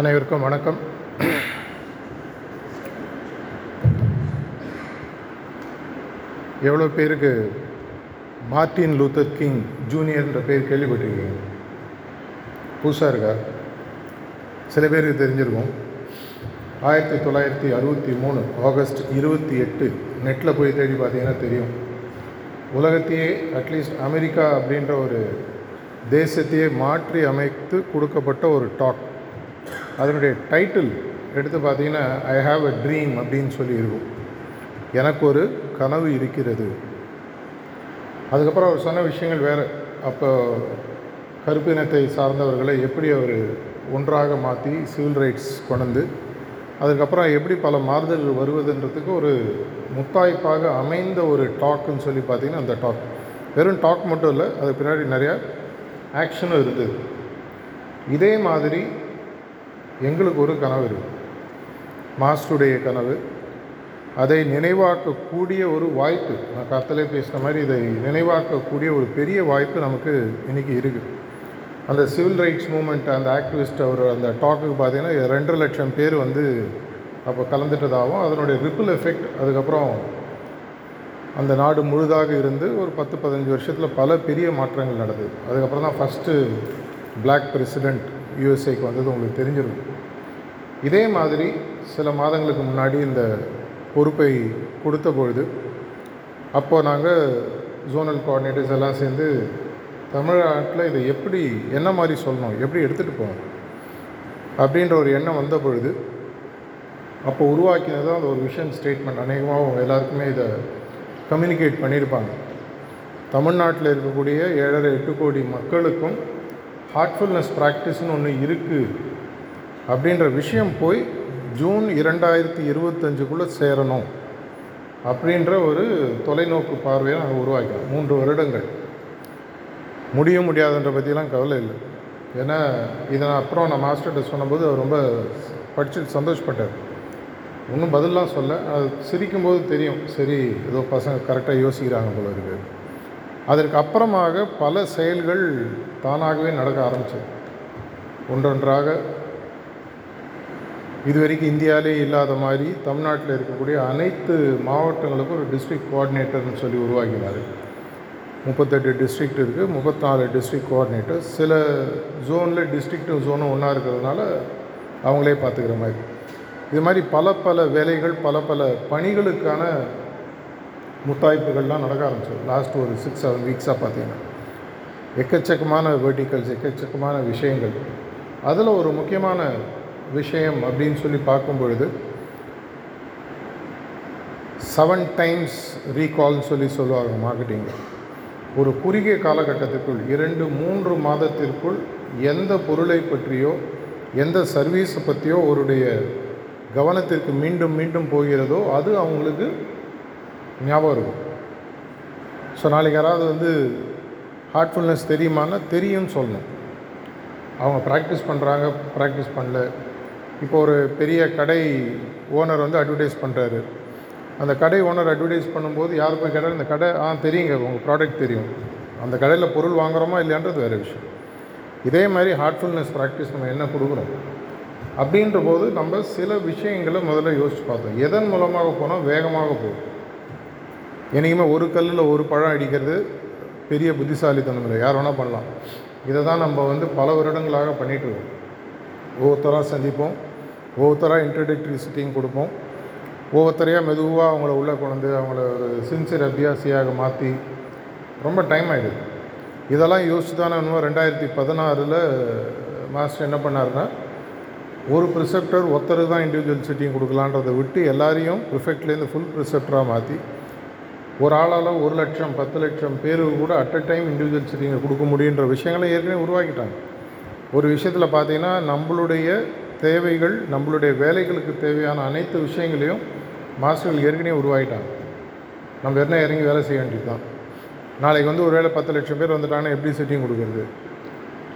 அனைவருக்கும் வணக்கம். எவ்வளோ பேருக்கு மார்ட்டின் லூத்தர் கிங் ஜூனியர்ன்ற பேர் கேள்விப்பட்டிருக்கீங்க? புதுசாக இருக்கா? சில பேருக்கு தெரிஞ்சிருக்கும். ஆயிரத்தி தொள்ளாயிரத்தி அறுபத்தி மூணு ஆகஸ்ட் இருபத்தி எட்டு நெட்டில் போய் தேடி பார்த்தீங்கன்னா தெரியும். உலகத்தையே அட்லீஸ்ட் அமெரிக்கா அப்படின்ற ஒரு தேசத்தையே மாற்றி அமைத்து கொடுக்கப்பட்ட ஒரு டாக். அதனுடைய டைட்டில் எடுத்து பார்த்தீங்கன்னா ஐ ஹாவ் அ ட்ரீம் அப்படின்னு சொல்லி இருக்கும் எனக்கு ஒரு கனவு இருக்கிறது. அதுக்கப்புறம் அவர் சொன்ன விஷயங்கள் வேறு. அப்போ கருப்பினத்தை சார்ந்தவர்களை எப்படி அவர் ஒன்றாக மாற்றி சிவில் ரைட்ஸ் கொண்டு அதுக்கப்புறம் எப்படி பல மாறுதல்கள் வருவதுன்றதுக்கு ஒரு முத்தாய்ப்பாக அமைந்த ஒரு டாக்குன்னு சொல்லி பார்த்தீங்கன்னா அந்த டாக் வெறும் டாக் மட்டும் இல்லை அது பின்னாடி நிறையா ஆக்ஷனும் இருந்தது. இதே மாதிரி எங்களுக்கு ஒரு கனவு இருக்குது மாஸ்டருடைய கனவு. அதை நினைவாக்கக்கூடிய ஒரு வாய்ப்பு நான் கத்தலே பேசின மாதிரி இதை நினைவாக்கக்கூடிய ஒரு பெரிய வாய்ப்பு நமக்கு இன்றைக்கி இருக்குது அந்த சிவில் ரைட்ஸ் மூமெண்ட் அந்த ஆக்டிவிஸ்ட் அவர் அந்த டாக்குக்கு பார்த்தீங்கன்னா ரெண்டரை லட்சம் பேர் வந்து அப்போ கலந்துட்டதாகவும் அதனுடைய ரிப்பிள் எஃபெக்ட் அதுக்கப்புறம் அந்த நாடு முழுதாக இருந்து ஒரு பத்து பதினஞ்சு வருஷத்தில் பல பெரிய மாற்றங்கள் நடந்தது. அதுக்கப்புறம் தான் ஃபஸ்ட்டு பிளாக் பிரசிடெண்ட் யூஎஸ்ஏக்கு வந்தது உங்களுக்கு தெரிஞ்சிருக்கும். இதே மாதிரி சில மாதங்களுக்கு முன்னாடி இந்த பொறுப்பை கொடுத்த பொழுது அப்போது நாங்கள் ஜோனல் கோஆர்டினேட்டர்ஸ் எல்லாம் சேர்ந்து தமிழ்நாட்டில் இதை எப்படி என்ன மாதிரி சொல்லணும் எப்படி எடுத்துகிட்டு போகணும் அப்படின்ற ஒரு எண்ணம் வந்த பொழுது அப்போ உருவாக்கினது அந்த ஒரு விஷன் ஸ்டேட்மெண்ட் அநேகமாக அவங்க எல்லாருக்குமே இதை கம்யூனிகேட் பண்ணியிருப்பாங்க. தமிழ்நாட்டில் இருக்கக்கூடிய ஏழரை எட்டு கோடி மக்களுக்கும் ஹார்ட்ஃபுல்னஸ் ப்ராக்டிஸ்னு ஒன்று இருக்குது அப்படின்ற விஷயம் போய் ஜூன் இரண்டாயிரத்தி இருபத்தஞ்சுக்குள்ளே சேரணும் அப்படின்ற ஒரு தொலைநோக்கு பார்வையை நாங்கள் உருவாக்கினோம். மூன்று வருடங்கள். முடிய முடியாதுன்ற பற்றிலாம் கவலை இல்லை. ஏன்னா இதை அப்புறம் நான் மாஸ்டர்கிட்ட சொன்னபோது அவர் ரொம்ப படிச்சுட்டு சந்தோஷப்பட்டார். ஒன்றும் பதிலாம் சொல்ல அது சிரிக்கும்போது தெரியும். சரி ஏதோ பசங்க கரெக்டாக யோசிக்கிறாங்க போல இருக்குது அதற்கு அப்புறமாக பல செயல்கள் தானாகவே நடக்க ஆரம்பிச்சது. ஒன்றொன்றாக இதுவரைக்கும் இந்தியாவிலே இல்லாத மாதிரி தமிழ்நாட்டில் இருக்கக்கூடிய அனைத்து மாவட்டங்களுக்கும் ஒரு டிஸ்ட்ரிக்ட் கோஆர்டினேட்டர்னு சொல்லி உருவாக்கினார். முப்பத்தெட்டு டிஸ்ட்ரிக்ட் இருக்குது முப்பத்தாறு டிஸ்ட்ரிக்ட் கோஆர்டினேட்டர் சில ஜோனில் டிஸ்ட்ரிக்ட்டும் ஜோனும் ஒன்றா இருக்கிறதுனால அவங்களே பார்த்துக்கிற மாதிரி. இது மாதிரி பல பல வேலைகள் பல பல பணிகளுக்கான முத்தாய்ப்புகள்லாம் நடக்க ஆரம்பிச்சது லாஸ்ட் ஒரு சிக்ஸ் செவன் வீக்ஸாக பார்த்தீங்கன்னா. எக்கச்சக்கமான வெர்டிக்கல்ஸ் எக்கச்சக்கமான விஷயங்கள். அதில் ஒரு முக்கியமான விஷயம் அப்படின்னு சொல்லி பார்க்கும் பொழுது செவன் டைம்ஸ் ரீகால்னு சொல்லி சொல்லுவாங்க மார்க்கெட்டிங்கில் ஒரு குறுகிய காலகட்டத்திற்குள் இரண்டு மூன்று மாதத்திற்குள் எந்த பொருளை பற்றியோ எந்த சர்வீஸை பற்றியோ அவருடைய கவனத்திற்கு மீண்டும் மீண்டும் போகிறதோ அது அவங்களுக்கு ஞாபகம் இருக்கும் ஸோ நாளைக்கு யாராவது வந்து ஹார்ட்ஃபுல்னஸ் தெரியுமான்னா தெரியும்னு சொல்லணும். அவங்க ப்ராக்டிஸ் பண்ணுறாங்க ப்ராக்டிஸ் பண்ணல. இப்போ ஒரு பெரிய கடை ஓனர் வந்து அட்வர்டைஸ் பண்ணுறாரு அந்த கடை ஓனர் அட்வர்டைஸ் பண்ணும்போது யார் போய் கேட்டாலும் இந்த கடை ஆ தெரியுங்க உங்கள் ப்ராடக்ட் தெரியும். அந்த கடையில் பொருள் வாங்குகிறோமா இல்லையான்றது வேறு விஷயம். இதே மாதிரி ஹார்ட்ஃபுல்னஸ் ப்ராக்டிஸ் நம்ம என்ன கொடுக்குறோம்? அப்படின்ற போது நம்ம சில விஷயங்களை முதல்ல யோசித்து பார்த்தோம். எதன் மூலமாக போனால் வேகமாக போகும் என்றைக்குமே ஒரு கல்லில் ஒரு பழம் அடிக்கிறது பெரிய புத்திசாலித்தனம் இல்லை. யார் வேணால் பண்ணலாம். இதை தான் நம்ம வந்து பல வருடங்களாக பண்ணிகிட்ருக்கோம் ஒவ்வொருத்தராக சந்திப்போம். ஒவ்வொருத்தராக இன்ட்ரடக்டரி சிட்டிங் கொடுப்போம். ஒவ்வொருத்தரையாக மெதுவாக அவங்கள உள்ளே கொண்டு அவங்கள ஒரு சின்சியர் அபியாசியாக மாற்றி ரொம்ப டைம் ஆகிடுது இதெல்லாம் யோசிச்சு தானே இன்னும் ரெண்டாயிரத்தி பதினாறில் மாஸ்டர் என்ன பண்ணார்னா ஒரு ப்ரிசெப்டர் ஒருத்தருக்கு தான் இண்டிவிஜுவல் சிட்டிங் கொடுக்கலான்றதை விட்டு எல்லாரையும் ப்ரிஃபெக்ட்லேருந்து ஃபுல் ப்ரிசெப்டராக மாற்றி ஒரு ஆளால் ஒரு லட்சம் பத்து லட்சம் பேருக்கு கூட அட் அ டைம் இண்டிவிஜுவல் சிட்டிங்கை கொடுக்க முடியுன்ற விஷயங்களை ஏற்கனவே உருவாக்கிட்டாங்க. ஒரு விஷயத்தில் பார்த்தீங்கன்னா நம்மளுடைய தேவைகள் நம்மளுடைய வேலைகளுக்கு தேவையான அனைத்து விஷயங்களையும் மாஸ்டர்கள் ஏற்கனவே உருவாகிட்டாங்க நம்ம என்ன இறங்கி வேலை செய்ய வேண்டியது தான் நாளைக்கு வந்து ஒரு வேளை பத்து லட்சம் பேர் வந்துட்டாங்கன்னா எப்படி சிட்டிங் கொடுக்குறது?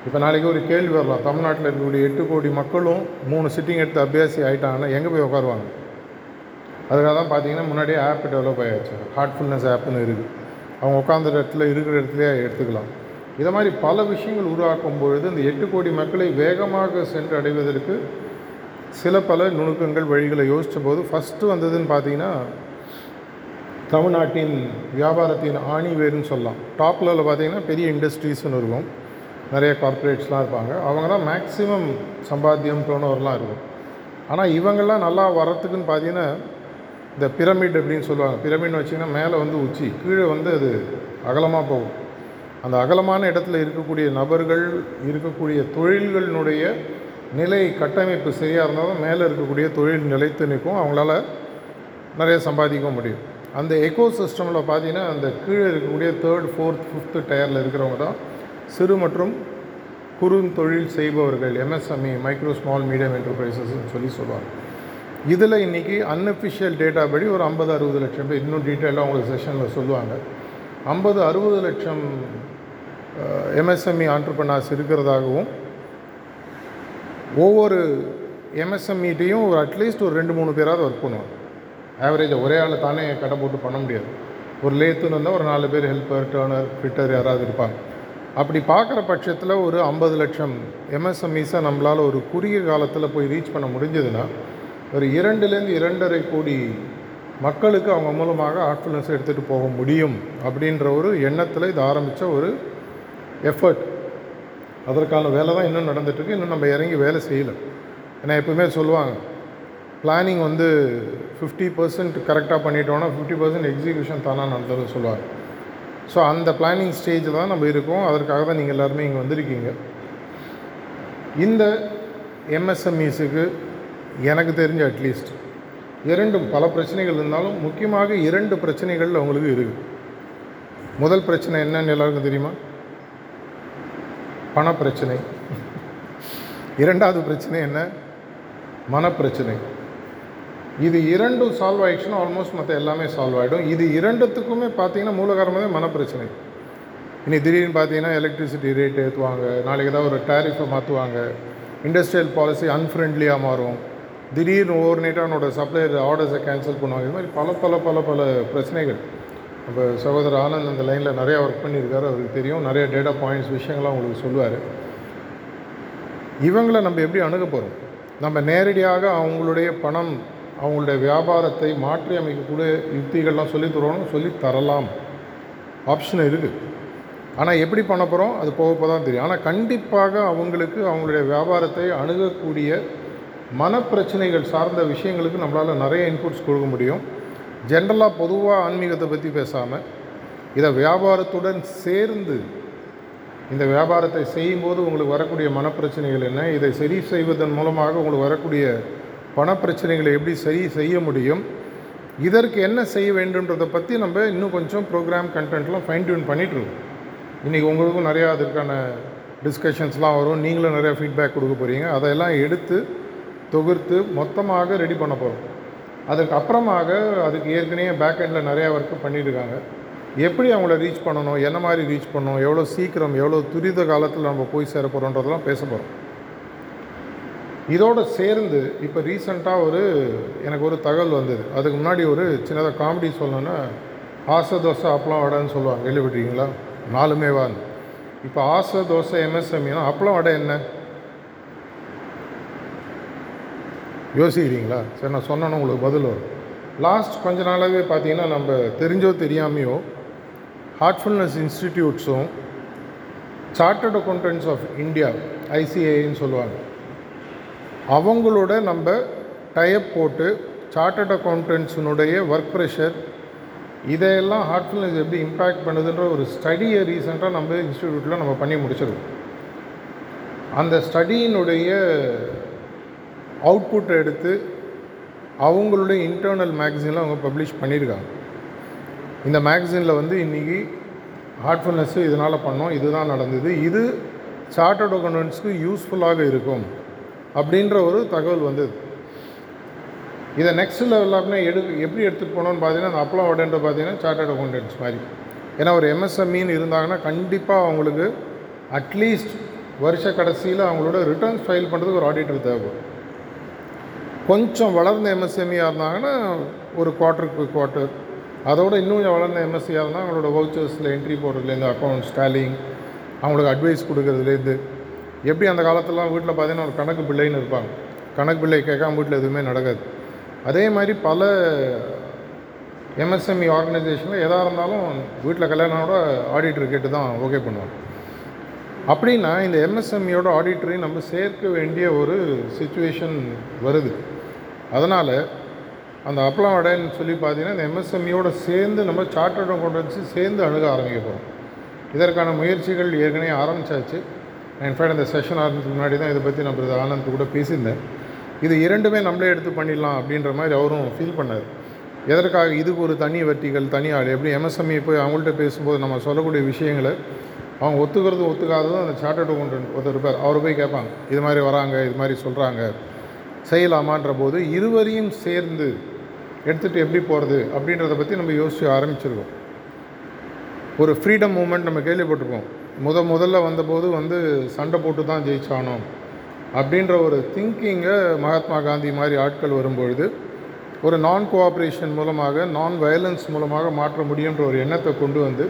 இப்போ நாளைக்கு ஒரு கேள்வி வரலாம். தமிழ்நாட்டில் இருக்கக்கூடிய எட்டு கோடி மக்களும் மூணு சிட்டிங் எடுத்து அபியாசி ஆகிட்டாங்கன்னா எங்கே போய் உட்காருவாங்க? அதுக்காக தான் பார்த்தீங்கன்னா முன்னாடியே ஆப் டெவலப் ஆகிடுச்சு ஹார்ட்ஃபுல்னஸ் ஆப்னு இருக்குது. அவங்க உட்காந்த இடத்துல இருக்கிற இடத்துலையே எடுத்துக்கலாம். இதை மாதிரி பல விஷயங்கள் உருவாக்கும் பொழுது இந்த எட்டு கோடி மக்களை வேகமாக சென்று அடைவதற்கு சில பல நுணுக்கங்கள் வழிகளை யோசித்த போது ஃபஸ்ட்டு வந்ததுன்னு பார்த்தீங்கன்னா தமிழ்நாட்டின் வியாபாரத்தின் ஆணி வேர்னு சொல்லலாம் டாப் லெவலில் பார்த்தீங்கன்னா பெரிய இண்டஸ்ட்ரீஸ்னு இருக்கும். நிறைய கார்ப்பரேட்ஸ்லாம் இருப்பாங்க. அவங்க தான் மேக்ஸிமம் சம்பாத்தியம் டோனோவர்லாம் இருக்கும். ஆனால் இவங்கெல்லாம் நல்லா வரத்துக்குன்னு பார்த்தீங்கன்னா இந்த பிரமிட் அப்படின்னு சொல்லுவாங்க. பிரமிட்னு வச்சிங்கன்னா மேலே வந்து உச்சி கீழே வந்து அது அகலமாக போகும். அந்த அகலமான இடத்துல இருக்கக்கூடிய நபர்கள் இருக்கக்கூடிய தொழில்களினுடைய நிலை கட்டமைப்பு சரியாக இருந்தாலும் மேலே இருக்கக்கூடிய தொழில் நிலைத்து நிற்கும். அவங்களால நிறைய சம்பாதிக்க முடியும். அந்த எக்கோ சிஸ்டமில் பார்த்தீங்கன்னா அந்த கீழே இருக்கக்கூடிய தேர்ட் ஃபோர்த் ஃபிஃப்த்து டயரில் இருக்கிறவங்க தான் சிறு மற்றும் குறுந்தொழில் செய்பவர்கள். எம்எஸ்எம்இ மைக்ரோ ஸ்மால் மீடியம் என்டர்பிரைசஸ்ன்னு சொல்லி சொல்லுவாங்க. இதில் இன்றைக்கி அன்அஃபிஷியல் டேட்டா படி ஒரு ஐம்பது அறுபது லட்சம் பேர் இன்னும் டீட்டெயிலாக உங்களுக்கு செஷனில் சொல்லுவாங்க. ஐம்பது அறுபது லட்சம் எம்எஸ்எம்இ ஆண்டர்பனார்ஸ் இருக்கிறதாகவும் ஒவ்வொரு எம்எஸ்எம்இட்டையும் ஒரு அட்லீஸ்ட் ஒரு ரெண்டு மூணு பேராவது ஒர்க் பண்ணுவாங்க. ஆவரேஜாக ஒரே ஆள் தானே கடை போட்டு பண்ண முடியாது. ஒரு லேத்துன்னு இருந்தால் ஒரு நாலு பேர் ஹெல்ப்பர் டேர்னர் ஃபிட்டர் யாராவது இருப்பாங்க. அப்படி பார்க்குற பட்சத்தில் ஒரு ஐம்பது லட்சம் எம்எஸ்எம்இஸை நம்மளால் ஒரு குறுகிய காலத்தில் போய் ரீச் பண்ண முடிஞ்சதுன்னா ஒரு இரண்டுலேருந்து இரண்டரை கோடி மக்களுக்கு அவங்க மூலமாக ஆட்ஃபுல்னஸ் எடுத்துகிட்டு போக முடியும் அப்படின்ற ஒரு எண்ணத்தில் இது ஆரம்பித்த ஒரு எஃபர்ட் அதற்கான வேலை தான் இன்னும் நடந்துட்டுருக்கு. இன்னும் நம்ம இறங்கி வேலை செய்யலை. ஏன்னா எப்பவுமே சொல்லுவாங்க பிளானிங் வந்து ஃபிஃப்டி பர்சன்ட் கரெக்டாக பண்ணிட்டோன்னா ஃபிஃப்டி பர்சன்ட் எக்ஸிக்யூஷன் தானாக நடந்ததுன்னு சொல்லுவாங்க. ஸோ அந்த பிளானிங் ஸ்டேஜில் தான் நம்ம இருக்கோம். அதற்காக தான் நீங்கள் எல்லாருமே இங்கே வந்திருக்கீங்க. இந்த எம்எஸ்எம்இஸுக்கு எனக்கு தெரிஞ்ச அட்லீஸ்ட் இரண்டும் பல பிரச்சனைகள் இருந்தாலும் முக்கியமாக இரண்டு பிரச்சனைகள் அவங்களுக்கு இருக்குது முதல் பிரச்சனை என்னன்னு எல்லாருக்கும் தெரியுமா? பணப்பிரச்சனை. இரண்டாவது பிரச்சனை என்ன? மனப்பிரச்சனை. இது இரண்டும் சால்வ் ஆகிடுச்சுன்னா ஆல்மோஸ்ட் மற்ற எல்லாமே சால்வ் ஆகிடும் இது இரண்டுத்துக்குமே பார்த்தீங்கன்னா மூலகாரமாகவே மனப்பிரச்சனை. இனி திடீர்னு பார்த்தீங்கன்னா எலக்ட்ரிசிட்டி ரேட் ஏற்றுவாங்க நாளைக்கு ஏதாவது ஒரு டேரிஃபை மாற்றுவாங்க இண்டஸ்ட்ரியல் பாலிசி அன்ஃப்ரெண்ட்லியாக மாறும். திடீர்னு ஓவர் நைட்டாக அவனோட சப்ளையர் ஆர்டர்ஸை கேன்சல் பண்ணுவாங்க. இது மாதிரி பல பல பல பல பிரச்சனைகள். இப்போ சகோதரர் ஆனந்த் அந்த லைனில் நிறையா ஒர்க் பண்ணியிருக்காரு. அவருக்கு தெரியும். நிறைய டேட்டா பாயிண்ட்ஸ் விஷயங்கள்லாம் உங்களுக்கு சொல்லுவார். இவங்களை நம்ம எப்படி அணுக போகிறோம் நம்ம நேரடியாக அவங்களுடைய பணம் அவங்களுடைய வியாபாரத்தை மாற்றி அமைக்கக்கூடிய யுக்திகள்லாம் சொல்லி தருவோம் சொல்லி தரலாம். ஆப்ஷன் இருக்குது ஆனால் எப்படி பண்ண போகிறோம் அது போகப்போ போக தான் தெரியும். ஆனால் கண்டிப்பாக அவங்களுக்கு அவங்களுடைய வியாபாரத்தை அணுகக்கூடிய மனப்பிரச்சனைகள் சார்ந்த விஷயங்களுக்கு நம்மளால் நிறைய இன்புட்ஸ் கொடுக்க முடியும். ஜென்ரலாக பொதுவாக ஆன்மீகத்தை பற்றி பேசாமல் இதை வியாபாரத்துடன் சேர்ந்து இந்த வியாபாரத்தை செய்யும்போது உங்களுக்கு வரக்கூடிய மனப்பிரச்சனைகள் என்ன இதை சரி செய்வதன் மூலமாக உங்களுக்கு வரக்கூடிய பணப்பிரச்சனைகளை எப்படி சரி செய்ய முடியும் இதற்கு என்ன செய்ய வேண்டும்ன்றதை பற்றி நம்ம இன்னும் கொஞ்சம் ப்ரோக்ராம் கண்டென்ட்லாம் ஃபைன் டியூன் பண்ணிகிட்ருக்கோம் இன்றைக்கி உங்களுக்கும் நிறையா அதற்கான டிஸ்கஷன்ஸ்லாம் வரும். நீங்களும் நிறையா ஃபீட்பேக் கொடுக்க போகிறீங்க அதையெல்லாம் எடுத்து தொகுத்து மொத்தமாக ரெடி பண்ண போகிறோம் அதுக்கு அப்புறமாக அதுக்கு ஏற்கனவே பேக் எண்டில் நிறையா ஒர்க்கு பண்ணியிருக்காங்க. எப்படி அவங்கள ரீச் பண்ணணும் என்ன மாதிரி ரீச் பண்ணணும் எவ்வளோ சீக்கிரம் எவ்வளோ துரித காலத்தில் நம்ம போய் சேர போகிறோன்றதெல்லாம் பேச போகிறோம் இதோடு சேர்ந்து இப்போ ரீசண்டாக ஒரு எனக்கு ஒரு தகவல் வந்தது. அதுக்கு முன்னாடி ஒரு சின்னதாக காமெடி சொல்லணுன்னா ஆசை தோசை அப்பளம் வடைன்னு சொல்லுவாங்க. கேள்விப்பட்டிருக்கீங்களா? நாலுமே வான்னு. இப்போ ஆசை தோசை எம்எஸ்எம்இனா அப்பளம் வடை என்ன? யோசிக்கிறீங்களா? சரி நான் சொன்னேன்னா உங்களுக்கு பதில் வரும். லாஸ்ட் கொஞ்ச நாளாகவே பார்த்தீங்கன்னா நம்ம தெரிஞ்சோ தெரியாமையோ ஹார்ட்ஃபுல்னஸ் இன்ஸ்டிடியூட்ஸும் சார்ட்டர்ட் அக்கௌண்டன்ஸ் ஆஃப் இந்தியா ஐசிஐன்னு சொல்லுவாங்க. அவங்களோட நம்ம டைப் போட்டு சார்ட்டர்ட் அக்கௌண்டன்ஸினுடைய ஒர்க் ப்ரெஷர் இதையெல்லாம் ஹார்ட்ஃபுல்னஸ் எப்படி இம்பேக்ட் பண்ணுதுன்ற ஒரு ஸ்டடியை ரீசெண்டாக நம்ம இன்ஸ்டிடியூட்டில் நம்ம பண்ணி முடிச்சிருக்கோம். அந்த ஸ்டடியினுடைய அவுட்புட்டை எடுத்து அவங்களுடைய இன்டர்னல் மேக்சினில் அவங்க பப்ளிஷ் பண்ணியிருக்காங்க. இந்த மேக்சினில் வந்து இன்றைக்கி ஹார்ட்ஃபுல்னஸ்ஸு இதனால் பண்ணோம் இதுதான் நடந்தது. இது சார்ட்டர்ட் அக்கௌண்டன்ஸுக்கு யூஸ்ஃபுல்லாக இருக்கும் அப்படின்ற ஒரு தகவல் வந்தது. இதை நெக்ஸ்ட் லெவலில் அப்படின்னா எடு எப்படி எடுத்துகிட்டு போனோம்னு பார்த்தீங்கன்னா அந்த அப்பளம் உடன்ற பார்த்தீங்கன்னா சார்ட்டர்ட் அக்கௌண்டன்ட்ஸ் மாதிரி. ஏன்னா ஒரு எம்எஸ்எம்இன்னு இருந்தாங்கன்னா கண்டிப்பாக அவங்களுக்கு அட்லீஸ்ட் வருஷ கடைசியில் அவங்களோட ரிட்டர்ன்ஸ் ஃபைல் பண்ணுறதுக்கு ஒரு ஆடிட்டர் தேவைப்படும். கொஞ்சம் வளர்ந்த எம்எஸ்எம்இயாக இருந்தாங்கன்னா ஒரு குவார்ட்டருக்கு குவார்ட்டர் அதோட இன்னும் வளர்ந்த எம்எஸ்சியாக இருந்தால் அவங்களோட வவுச்சர்ஸில் என்ட்ரி போடுறதுலேருந்து அக்கௌண்ட்ஸ் டேலிங் அவங்களுக்கு அட்வைஸ் கொடுக்கறதுலேருந்து எப்படி அந்த காலத்துலலாம் வீட்டில் பார்த்தீங்கன்னா ஒரு கணக்கு பிள்ளைன்னு இருப்பாங்க. கணக்கு பிள்ளை கேட்காம வீட்டில் எதுவுமே நடக்காது. அதே மாதிரி பல எம்எஸ்எம்இ ஆர்கனைசேஷனில் எதாக இருந்தாலும் வீட்டில் கல்யாணோட ஆடிட்டர் கேட்டு தான் ஓகே பண்ணுவாங்க. அப்படின்னா இந்த எம்எஸ்எம்இயோட ஆடிட்டரையும் நம்ம சேர்க்க வேண்டிய ஒரு சுச்சுவேஷன் வருது. அதனால் அந்த அப்பளம் வடைன்னு சொல்லி பார்த்தீங்கன்னா இந்த எம்எஸ்எம்இயோட சேர்ந்து நம்ம சார்ட்டும் கொண்டு வச்சு சேர்ந்து அணுக ஆரம்பிக்க போகிறோம் இதற்கான முயற்சிகள் ஏற்கனவே ஆரம்பிச்சாச்சு. இன்ஃபேக்ட் இந்த செஷன் ஆரம்பிச்சதுக்கு முன்னாடி தான் இதை பற்றி நம்ம ஆனந்த் கூட பேசியிருந்தேன். இது இரண்டுமே நம்மளே எடுத்து பண்ணிடலாம் அப்படின்ற மாதிரி அவரும் ஃபீல் பண்ணார். எதற்காக இதுக்கு ஒரு தனி வட்டிகள் தனி ஆள் எப்படி எம்எஸ்எம்இ போய் அவங்கள்ட்ட பேசும்போது நம்ம சொல்லக்கூடிய விஷயங்களை அவங்க ஒத்துக்கிறது ஒத்துக்காததும் அந்த சார்ட்டர்டு கொண்டு ஒருத்தர் இருப்பார். அவர் போய் கேட்பாங்க. இது மாதிரி வராங்க இது மாதிரி சொல்கிறாங்க செய்யலாமான்ற போது இருவரையும் சேர்ந்து எடுத்துகிட்டு எப்படி போகிறது அப்படின்றத பற்றி நம்ம யோசிச்சு ஆரம்பிச்சிருக்கோம் ஒரு ஃப்ரீடம் மூமெண்ட் நம்ம கேள்விப்பட்டிருக்கோம் முத முதல்ல வந்தபோது வந்து சண்டை போட்டு தான் ஜெயிச்சானோம் அப்படின்ற ஒரு திங்கிங்கை மகாத்மா காந்தி மாதிரி ஆட்கள் வரும்பொழுது ஒரு நான் கோஆப்ரேஷன் மூலமாக நான் வயலன்ஸ் மூலமாக மாற்ற முடியுன்ற ஒரு எண்ணத்தை கொண்டு வந்து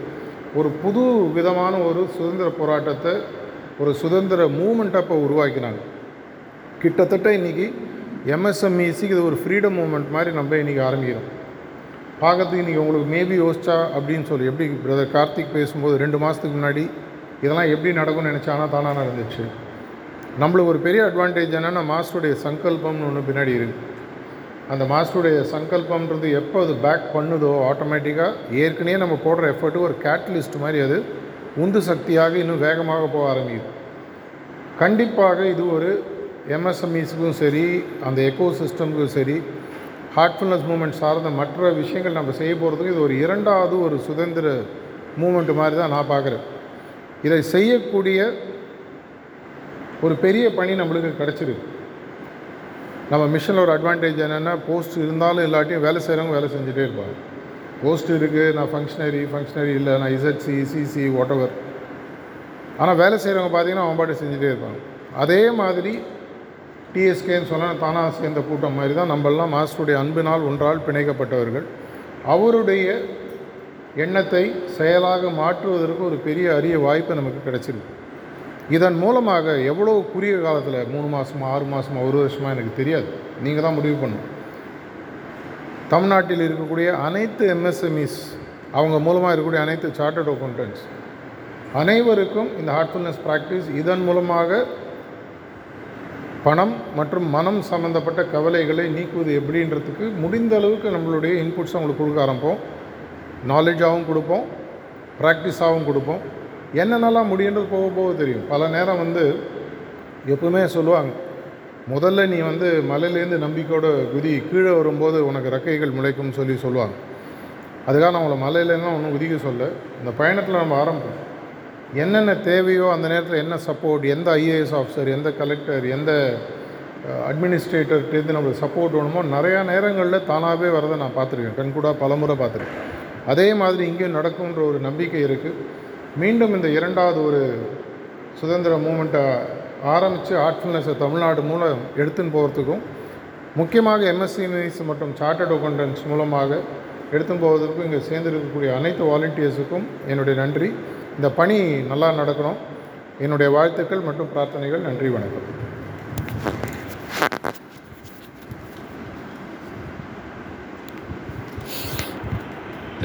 ஒரு புது விதமான ஒரு சுதந்திர போராட்டத்தை ஒரு சுதந்திர மூமெண்ட்டை அப்போ உருவாக்கினாங்க. கிட்டத்தட்ட இன்றைக்கி எம்எஸ்எம்இசிக்கு இது ஒரு ஃப்ரீடம் மூமெண்ட் மாதிரி நம்ம இன்றைக்கி ஆரம்பிக்கிறோம். பார்க்கறதுக்கு இன்றைக்கி உங்களுக்கு மேபி யோசிச்சா அப்படின்னு சொல்லி. எப்படி பிரதர் கார்த்திக் பேசும்போது ரெண்டு மாதத்துக்கு முன்னாடி இதெல்லாம் எப்படி நடக்கும்னு நினச்சானா தானாக நடந்துச்சு நம்மளுக்கு ஒரு பெரிய அட்வான்டேஜ் என்னென்னா மாஸ்டருடைய சங்கல்பம்னு ஒன்று பின்னாடி இருக்குது அந்த மாஸ்டருடைய சங்கல்பம்ன்றது எப்போ அது பேக் பண்ணுதோ ஆட்டோமேட்டிக்காக ஏற்கனவே நம்ம போடுற எஃபர்ட்டு ஒரு கேட்டலிஸ்ட் மாதிரி அது உந்து சக்தியாக இன்னும் வேகமாக போக ஆரம்பிக்குது. கண்டிப்பாக இது ஒரு எம்எஸ்எம்இஸுக்கும் சரி அந்த எக்கோ சிஸ்டமுக்கும் சரி ஹார்ட்ஃபுல்னஸ் மூமெண்ட் சார்ந்த மற்ற விஷயங்கள் நம்ம செய்ய போகிறதுக்கு இது ஒரு இரண்டாவது ஒரு சுதந்திர மூமெண்ட் மாதிரி தான் நான் பார்க்குறேன். இதை செய்யக்கூடிய ஒரு பெரிய பணி நம்மளுக்கு கிடச்சிருக்கு. நம்ம மிஷனில் ஒரு அட்வான்டேஜ் என்னென்னா போஸ்ட் இருந்தாலும் இல்லாட்டியும் வேலை செய்கிறவங்க வேலை செஞ்சுட்டே இருப்பாங்க. போஸ்ட் இருக்குது நான் ஃபங்க்ஷனரி ஃபங்க்ஷனரி இல்லை நான் இசட்சி சிசி வாட் ஆனால் வேலை செய்கிறவங்க பார்த்தீங்கன்னா அவன் பாட்டு செஞ்சுட்டே இருப்பாங்க. அதே மாதிரி டிஎஸ்கேன்னு சொன்னால் தானாக சேர்ந்த கூட்டம் மாதிரி தான் நம்மெல்லாம் மாஸ்டருடைய அன்பினால் ஒன்றால் பிணைக்கப்பட்டவர்கள். அவருடைய எண்ணத்தை செயலாக மாற்றுவதற்கு ஒரு பெரிய அரிய வாய்ப்பு நமக்கு கிடைச்சிருக்கு. இதன் மூலமாக எவ்வளோ குறுகிய காலத்தில் மூணு மாதமாக ஆறு மாதமாக ஒரு வருஷமாக எனக்கு தெரியாது. நீங்கள் தான் முடிவு பண்ணணும். தமிழ்நாட்டில் இருக்கக்கூடிய அனைத்து எம்எஸ்எம்இஸ் அவங்க மூலமாக இருக்கக்கூடிய அனைத்து சார்ட்டர்ட் அக்கௌண்டன்ட்ஸ் அனைவருக்கும் இந்த ஹார்ட்ஃபுல்னஸ் ப்ராக்டிஸ் இதன் மூலமாக பணம் மற்றும் மனம் சம்மந்தப்பட்ட கவலைகளை நீக்குவது எப்படின்றதுக்கு முடிந்த அளவுக்கு நம்மளுடைய இன்புட்ஸ் அவங்களுக்கு கொடுக்க ஆரம்பிப்போம். நாலேஜாகவும் கொடுப்போம். ப்ராக்டிஸாகவும் கொடுப்போம். என்னென்னலாம் முடியுன்றது போக போக தெரியும். பல நேரம் வந்து எப்பவுமே சொல்லுவாங்க முதல்ல நீ வந்து மலையிலேருந்து நம்பிக்கையோட குதி கீழே வரும்போது உனக்கு ரெக்கைகள் முளைக்கும்னு சொல்லி சொல்லுவாங்க. அதுக்காக நான் உங்களை மலையிலேருந்து ஒன்றும் குதிக்க சொல்ல. இந்த பயணத்தில் நம்ம ஆரம்பிப்போம். என்னென்ன தேவையோ அந்த நேரத்தில் என்ன சப்போர்ட் எந்த ஐஏஎஸ் ஆஃபீஸர் எந்த கலெக்டர் எந்த அட்மினிஸ்ட்ரேட்டர்கிட்டேருந்து நம்மளுக்கு சப்போர்ட் வேணுமோ நிறையா நேரங்களில் தானாகவே வரதை நான் பார்த்துருக்கேன். கண்கூடாக பலமுறை பார்த்துருக்கேன். அதே மாதிரி இங்கேயும் நடக்கும்ன்ற ஒரு நம்பிக்கை இருக்குது மீண்டும் இந்த இரண்டாவது ஒரு சுதந்திர மூமெண்ட்டை ஆரம்பித்து ஆர்ட்ஃபுல்னஸை தமிழ்நாடு மூலம் எடுத்துன்னு போகிறதுக்கும் முக்கியமாக எம்எஸ்சிஎம்இஸ் மற்றும் சார்ட்டர்ட் அக்கௌண்டன்ஸ் மூலமாக எடுத்துன்னு போவதற்கும் இங்கே சேர்ந்திருக்கக்கூடிய அனைத்து வாலண்டியர்ஸுக்கும் என்னுடைய நன்றி. இந்த பணி நல்லா நடக்கணும். என்னுடைய வாழ்த்துக்கள் மற்றும் பிரார்த்தனைகள். நன்றி வணக்கம்.